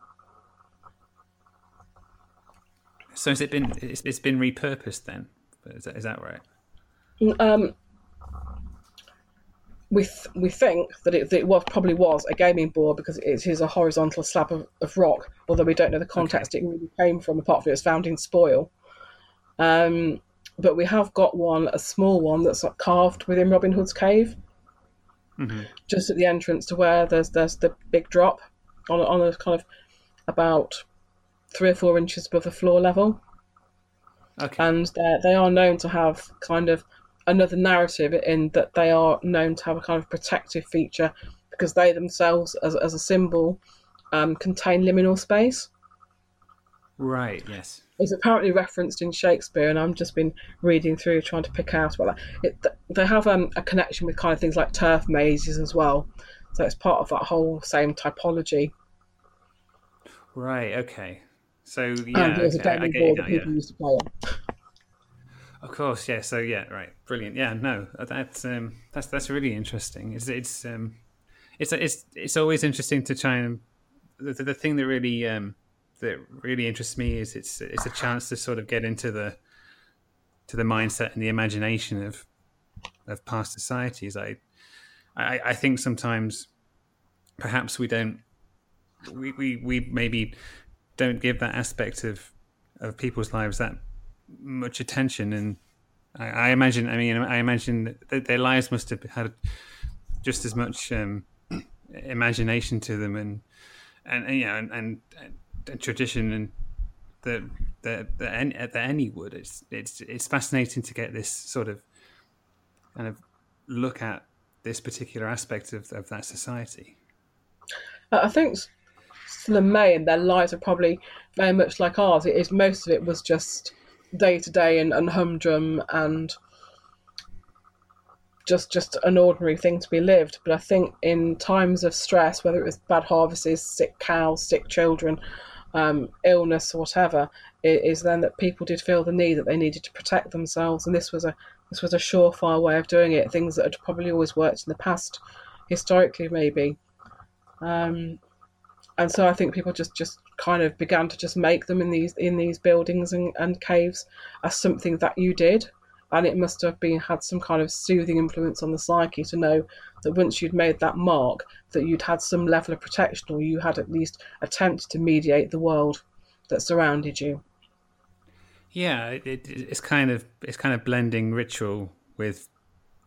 So has it been? It's, it's been repurposed then. Is that, is that right? Um, we th- we think that it, that it was probably was a gaming board because it is a horizontal slab of, of rock, although we don't know the context it really came from, apart from it was found in spoil. Um, but we have got one, a small one that's carved within Robin Hood's cave, hmm just at the entrance to where there's there's the big drop on a, on a kind of about three or four inches above the floor level Okay. and they they are known to have kind of another narrative in that they are known to have a kind of protective feature because they themselves, as, as a symbol, um, contain liminal space. Right. Yes. It's apparently referenced in Shakespeare, and I've just been reading through trying to pick out about that. It, they have um, a connection with kind of things like turf mazes as well, so it's part of that whole same typology. Right. Okay. So yeah, and there's a okay, I gaming board now, that yeah. used to play on. Of course, yeah. So yeah, right, brilliant. Yeah, no, that's um, that's that's really interesting. It's it's um, it's it's it's always interesting to try and the, the thing that really um, that really interests me is it's it's a chance to sort of get into the to the mindset and the imagination of of past societies. I I, I think sometimes perhaps we don't we, we, we maybe don't give that aspect of of people's lives that much attention and I, I imagine I mean I imagine that their lives must have had just as much um, imagination to them and and, and you know and, and, and tradition and the the the, any, would it's it's it's fascinating to get this sort of kind of look at this particular aspect of, of that society I think s- for the main, their lives are probably very much like ours. It is most of it was just day to day and and humdrum and just just an ordinary thing to be lived. But I think in times of stress, whether it was bad harvests, sick cows, sick children, um, illness, or whatever, is then that people did feel the need that they needed to protect themselves, and this was a this was a surefire way of doing it. Things that had probably always worked in the past, historically maybe. Um, and so I think people just, just kind of began to just make them in these in these buildings and, and caves as something that you did, and it must have been had some kind of soothing influence on the psyche to know that once you'd made that mark, that you'd had some level of protection, or you had at least attempted to mediate the world that surrounded you. Yeah, it, it, it's kind of it's kind of blending ritual with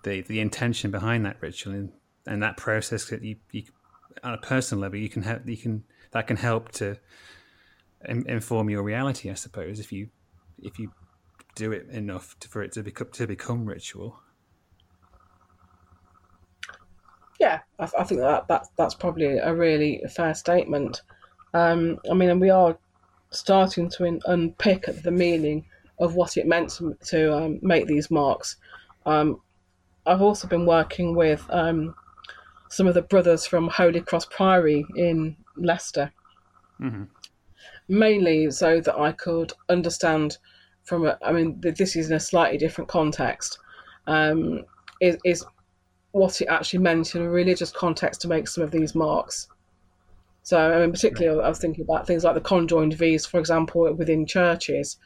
the the intention behind that ritual and, and that process that you, you on a personal level you can help you can that can help to in, inform your reality, I suppose, if you if you do it enough to, for it to become to become ritual. Yeah, I, I think that, that that's probably a really fair statement. Um, I mean, and we are starting to in, unpick the meaning of what it meant to, to um, make these marks. Um, I've also been working with um, some of the brothers from Holy Cross Priory in Leicester. Mhm. Mainly so that I could understand from a, I mean, this is in a slightly different context, um, is, is what it actually meant in a religious context to make some of these marks. So, I mean, particularly, I was thinking about things like the conjoined V's, for example, within churches,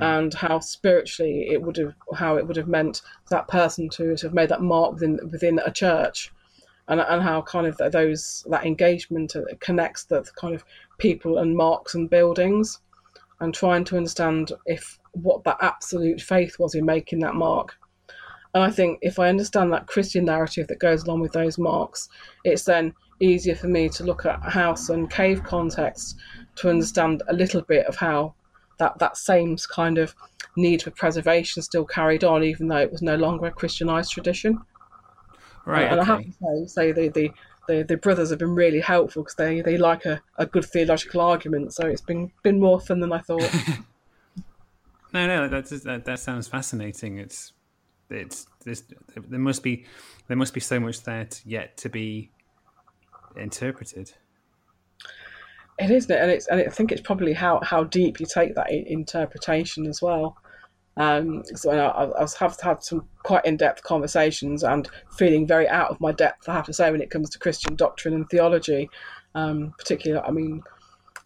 and how spiritually it would have, how it would have meant that person to, to have made that mark within within a church, and and how kind of those that engagement connects the kind of people and marks and buildings, and trying to understand if what that absolute faith was in making that mark. And I think if I understand that Christian narrative that goes along with those marks, it's then easier for me to look at house and cave context to understand a little bit of how that, that same kind of need for preservation still carried on, even though it was no longer a Christianized tradition. Right. Uh, and I have to say, say the, the, the, the brothers have been really helpful because they, they like a, a good theological argument. So it's been been more fun than I thought. No, no, that's, that that sounds fascinating. It's it's there's, there must be there must be so much there to, yet to be interpreted. It is, and it's and I think it's probably how, how deep you take that interpretation as well. Um, so I, have had some quite in depth conversations and feeling very out of my depth. I have to say when it comes to Christian doctrine and theology, um, particularly, I mean,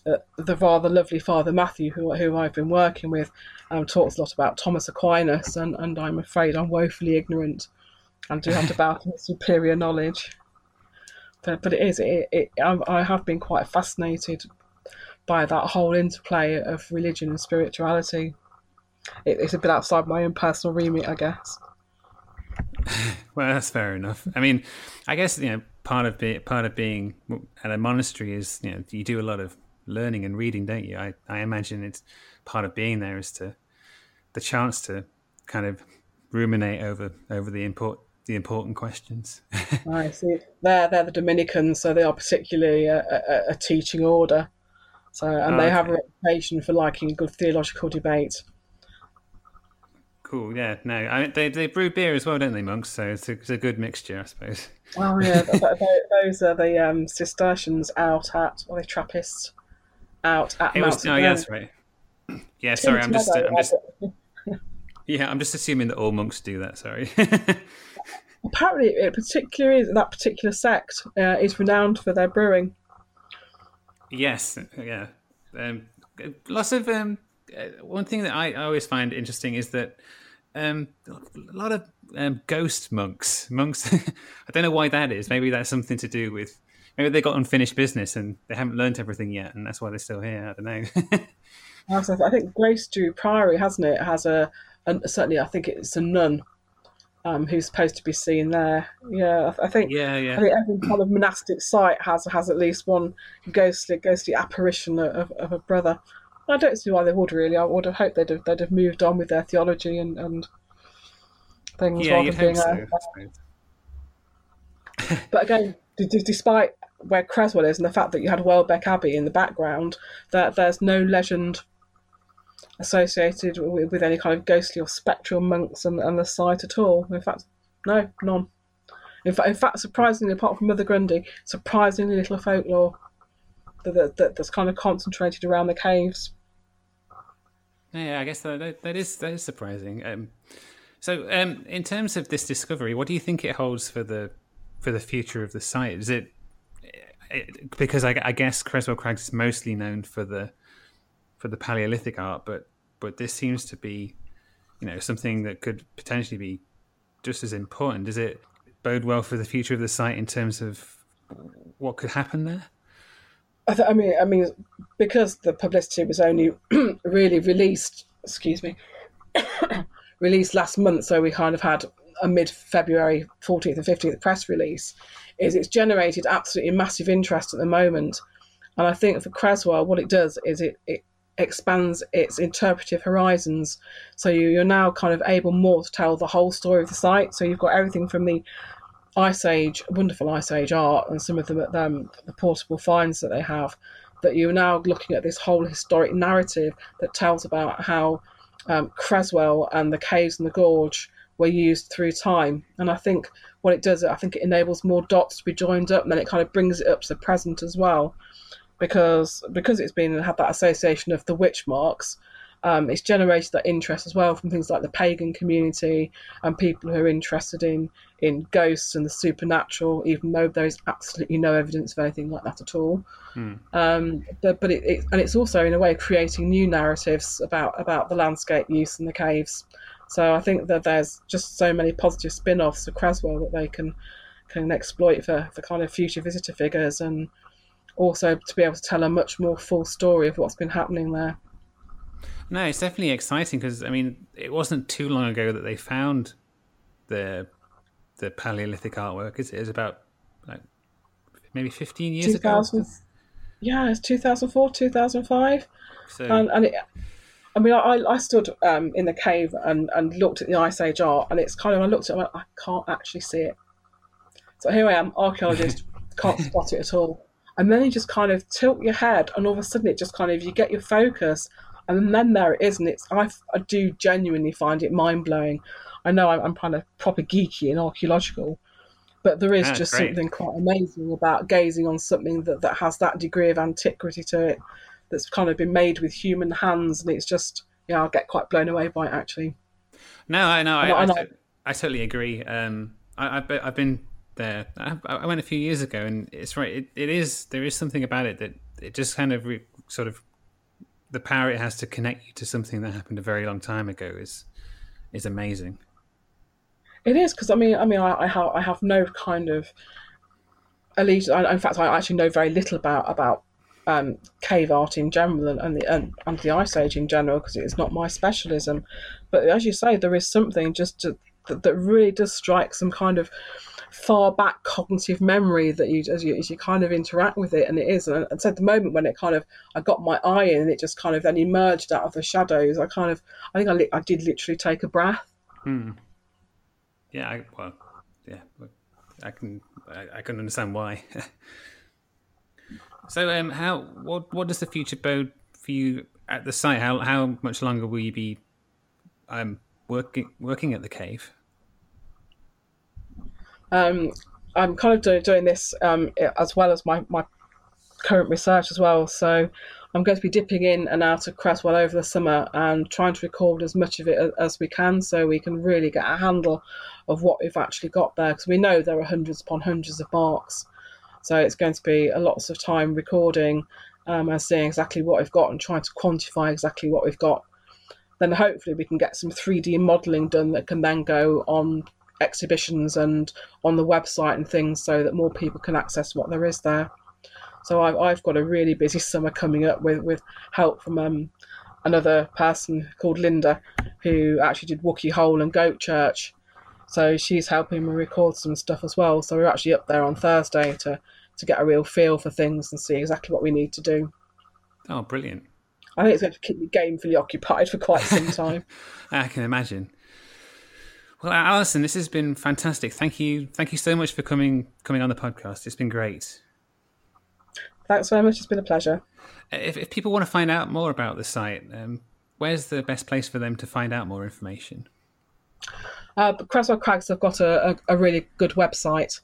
uh, the rather lovely Father Matthew, who who I've been working with, um, talks a lot about Thomas Aquinas, and, and I'm afraid I'm woefully ignorant, and do have to bow to superior knowledge but, but it is it, it I have been quite fascinated by that whole interplay of religion and spirituality it, it's a bit outside my own personal remit i guess Well, that's fair enough. I mean, I guess you know part of be, part of being at a monastery is you know you do a lot of learning and reading, don't you? I, I imagine it's part of being there is to the chance to kind of ruminate over over the import the important questions. i see they're they're the dominicans so they are particularly a, a, a teaching order so and Oh, they ah, have a reputation for liking a good theological debate cool, yeah. No, I, they they brew beer as well, don't they, monks? So it's a, it's a good mixture, I suppose. oh yeah th- th- those are the um, cistercians out at or the trappists out at It Mount was, oh, yeah, that's right. Yeah, sorry, I'm just, I'm just, yeah, I'm just assuming that all monks do that. Sorry. apparently it particularly that particular sect uh, is renowned for their brewing. Yes, yeah. Um, lots of um, uh, one thing that I, I always find interesting is that um, a lot of um, ghost monks. Monks. I don't know why that is. Maybe that's something to do with maybe they got unfinished business and they haven't learned everything yet, and that's why they're still here. I don't know. Also, I think Grace Dieu Priory, hasn't it, has a, a certainly I think it's a nun um, who's supposed to be seen there. Yeah, I, I think yeah, yeah. I think every kind of monastic site has has at least one ghostly ghostly apparition of, of a brother. I don't see why they would really. I would have hoped they'd have, they'd have moved on with their theology and, and things Yeah, rather than being so. a. But again, despite where Creswell is and the fact that you had Welbeck Abbey in the background, that there's no legend associated with, with any kind of ghostly or spectral monks and, and the site at all. In fact, no, none. In fact, in fact, surprisingly, apart from Mother Grundy, surprisingly little folklore that, that, that that's kind of concentrated around the caves. Yeah, I guess that, that, is that is surprising. Um, so, um, in terms of this discovery, what do you think it holds for the for the future of the site? Is it, it because I, I guess Creswell Crags is mostly known for the for the Paleolithic art, but but this seems to be, you know, something that could potentially be just as important. Does it bode well for the future of the site in terms of what could happen there? I, th- I mean, I mean, because the publicity was only really released. Excuse me, released last month, so we kind of had a mid-February 14th and 15th press release. Is it's generated absolutely massive interest at the moment, and I think for Creswell, what it does is it, it expands its interpretive horizons. So you, you're now kind of able more to tell the whole story of the site. So you've got everything from the Ice Age, wonderful Ice Age art, and some of the, um, the portable finds that they have. That you're now looking at this whole historic narrative that tells about how um, Creswell and the caves and the gorge were used through time. And I think what it does, I think it enables more dots to be joined up, and then it kind of brings it up to the present as well, because because it's been had that association of the witch marks. Um, it's generated that interest as well from things like the pagan community and people who are interested in in ghosts and the supernatural, even though there is absolutely no evidence of anything like that at all. Hmm. Um, but, but it, it, and it's also in a way creating new narratives about about the landscape use and the caves. So I think that there's just so many positive spin-offs of Creswell that they can can exploit for, for kind of future visitor figures and also to be able to tell a much more full story of what's been happening there. No, it's definitely exciting because I mean, it wasn't too long ago that they found the the Paleolithic artwork. Is it is about like maybe fifteen years 2000, ago? Yeah, it's two thousand four, two thousand five, so, and, and it, I mean, I, I stood um, in the cave and, and looked at the Ice Age art, and it's kind of I looked at it, and went, I can't actually see it. So here I am, archaeologist, can't spot it at all. And then you just kind of tilt your head, and all of a sudden it just kind of you get your focus, and then there it is, and it's I, I do genuinely find it mind blowing. I know I'm, I'm kind of proper geeky and archaeological, but there is That's just great. something quite amazing about gazing on something that, that has that degree of antiquity to it that's kind of been made with human hands, and it's just yeah, I'll get quite blown away by it actually. No, I know, I, I, I, I, totally agree. Um, I, I've been there. I, went a few years ago, and it's right. It, it is there is something about it that it just kind of re, sort of the power it has to connect you to something that happened a very long time ago is is amazing. It is because I mean, I mean, I, I have I have no kind of allegiance. In fact, I actually know very little about about um, cave art in general and, and the and, and, the ice age in general because it's not my specialism. But as you say, there is something just to, that, that really does strike some kind of far back cognitive memory that you as you as you kind of interact with it, and it is. And, and so at the moment when it kind of I got my eye in, and it just kind of then emerged out of the shadows. I kind of I think I li- I did literally take a breath. Hmm. Yeah. I, well. Yeah. I can I, I can understand why. So, um, how what what does the future bode for you at the site? How how much longer will you be um, working working at the cave? Um, I'm kind of doing, doing this um, as well as my, my current research as well. So I'm going to be dipping in and out of Creswell over the summer and trying to record as much of it as we can so we can really get a handle of what we've actually got there because we know there are hundreds upon hundreds of marks. So it's going to be a lots of time recording um, and seeing exactly what we've got and trying to quantify exactly what we've got. Then hopefully we can get some 3D modelling done that can then go on exhibitions and on the website and things so that more people can access what there is there. So I've, I've got a really busy summer coming up with, with help from um, another person called Linda who actually did Wookey Hole and Goatchurch so she's helping me record some stuff as well. So we're actually up there on Thursday to to get a real feel for things and see exactly what we need to do. Oh, brilliant! I think it's going to keep me gamefully occupied for quite some time. I can imagine. Well, Alison, this has been fantastic. Thank you, thank you so much for coming coming on the podcast. It's been great. Thanks very much. It's been a pleasure. If, if people want to find out more about the site, um, where's the best place for them to find out more information? Uh, Creswell Crags have got a, a, a really good website.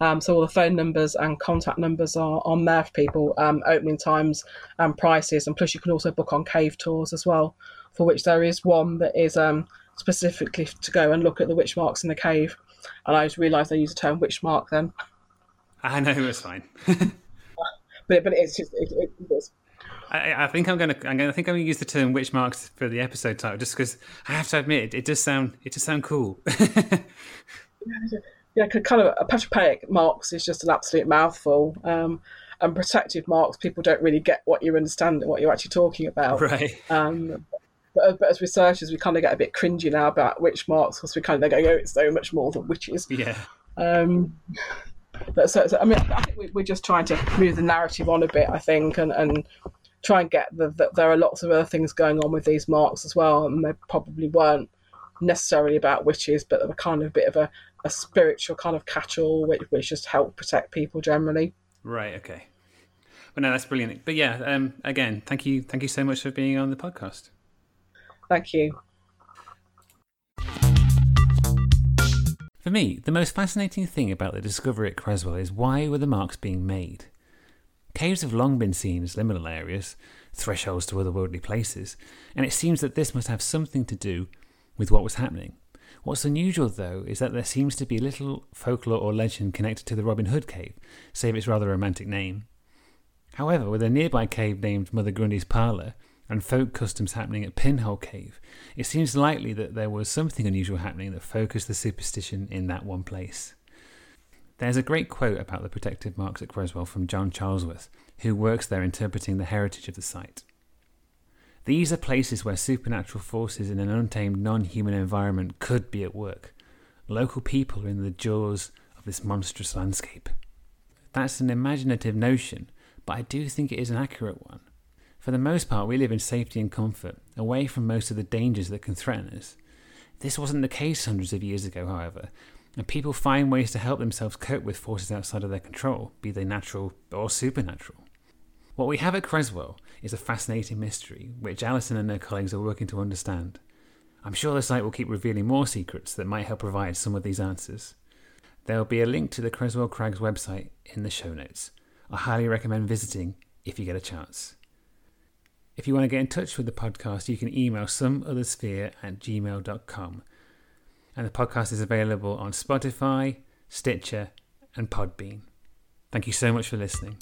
Um, so all the phone numbers and contact numbers are on there for people, um, opening times and prices, and plus you can also book on cave tours as well, for which there is one that is um, specifically to go and look at the witch marks in the cave. And I just realised I used the term witch mark then. I know it's fine. but but it's just it, it, it's I, I, think I'm gonna I'm gonna I think I'm gonna use the term witch marks for the episode title just because I have to admit it, it does sound it does sound cool. yeah, kind of a apotropaic marks is just an absolute mouthful. Um, and protective marks, people don't really get what you understand what you're actually talking about. Right. Um, but, but, as researchers, we kind of get a bit cringy now about witch marks because we kind of go, oh, it's so much more than witches. Yeah. Um, but so, so, I mean, I think we, are just trying to move the narrative on a bit, I think, and, and try and get that the, there are lots of other things going on with these marks as well, and they probably weren't necessarily about witches, but they were kind of a bit of a, a spiritual kind of catch-all, which, which just helped protect people generally. Right. Okay. But no, that's brilliant. But yeah, um, again, thank you, thank you so much for being on the podcast. Thank you. For me, the most fascinating thing about the discovery at Creswell is why were the marks being made? Caves have long been seen as liminal areas, thresholds to otherworldly places, and it seems that this must have something to do with what was happening. What's unusual, though, is that there seems to be little folklore or legend connected to the Robin Hood cave, save its rather romantic name. However, with a nearby cave named Mother Grundy's Parlour, and folk customs happening at Pinhole Cave, it seems likely that there was something unusual happening that focused the superstition in that one place. There's a great quote about the protective marks at Creswell from John Charlesworth, who works there interpreting the heritage of the site. These are places where supernatural forces in an untamed non human environment could be at work. Local people are in the jaws of this monstrous landscape. That's an imaginative notion, but I do think it is an accurate one. For the most part, we live in safety and comfort, away from most of the dangers that can threaten us. This wasn't the case hundreds of years ago, however, and people find ways to help themselves cope with forces outside of their control, be they natural or supernatural. What we have at Creswell is a fascinating mystery, which Alison and her colleagues are working to understand. I'm sure the site will keep revealing more secrets that might help provide some of these answers. There will be a link to the Creswell Crags website in the show notes. I highly recommend visiting if you get a chance. If you want to get in touch with the podcast, you can email someothersphere at gmail.com. And the podcast is available on Spotify, Stitcher, and Podbean. Thank you so much for listening.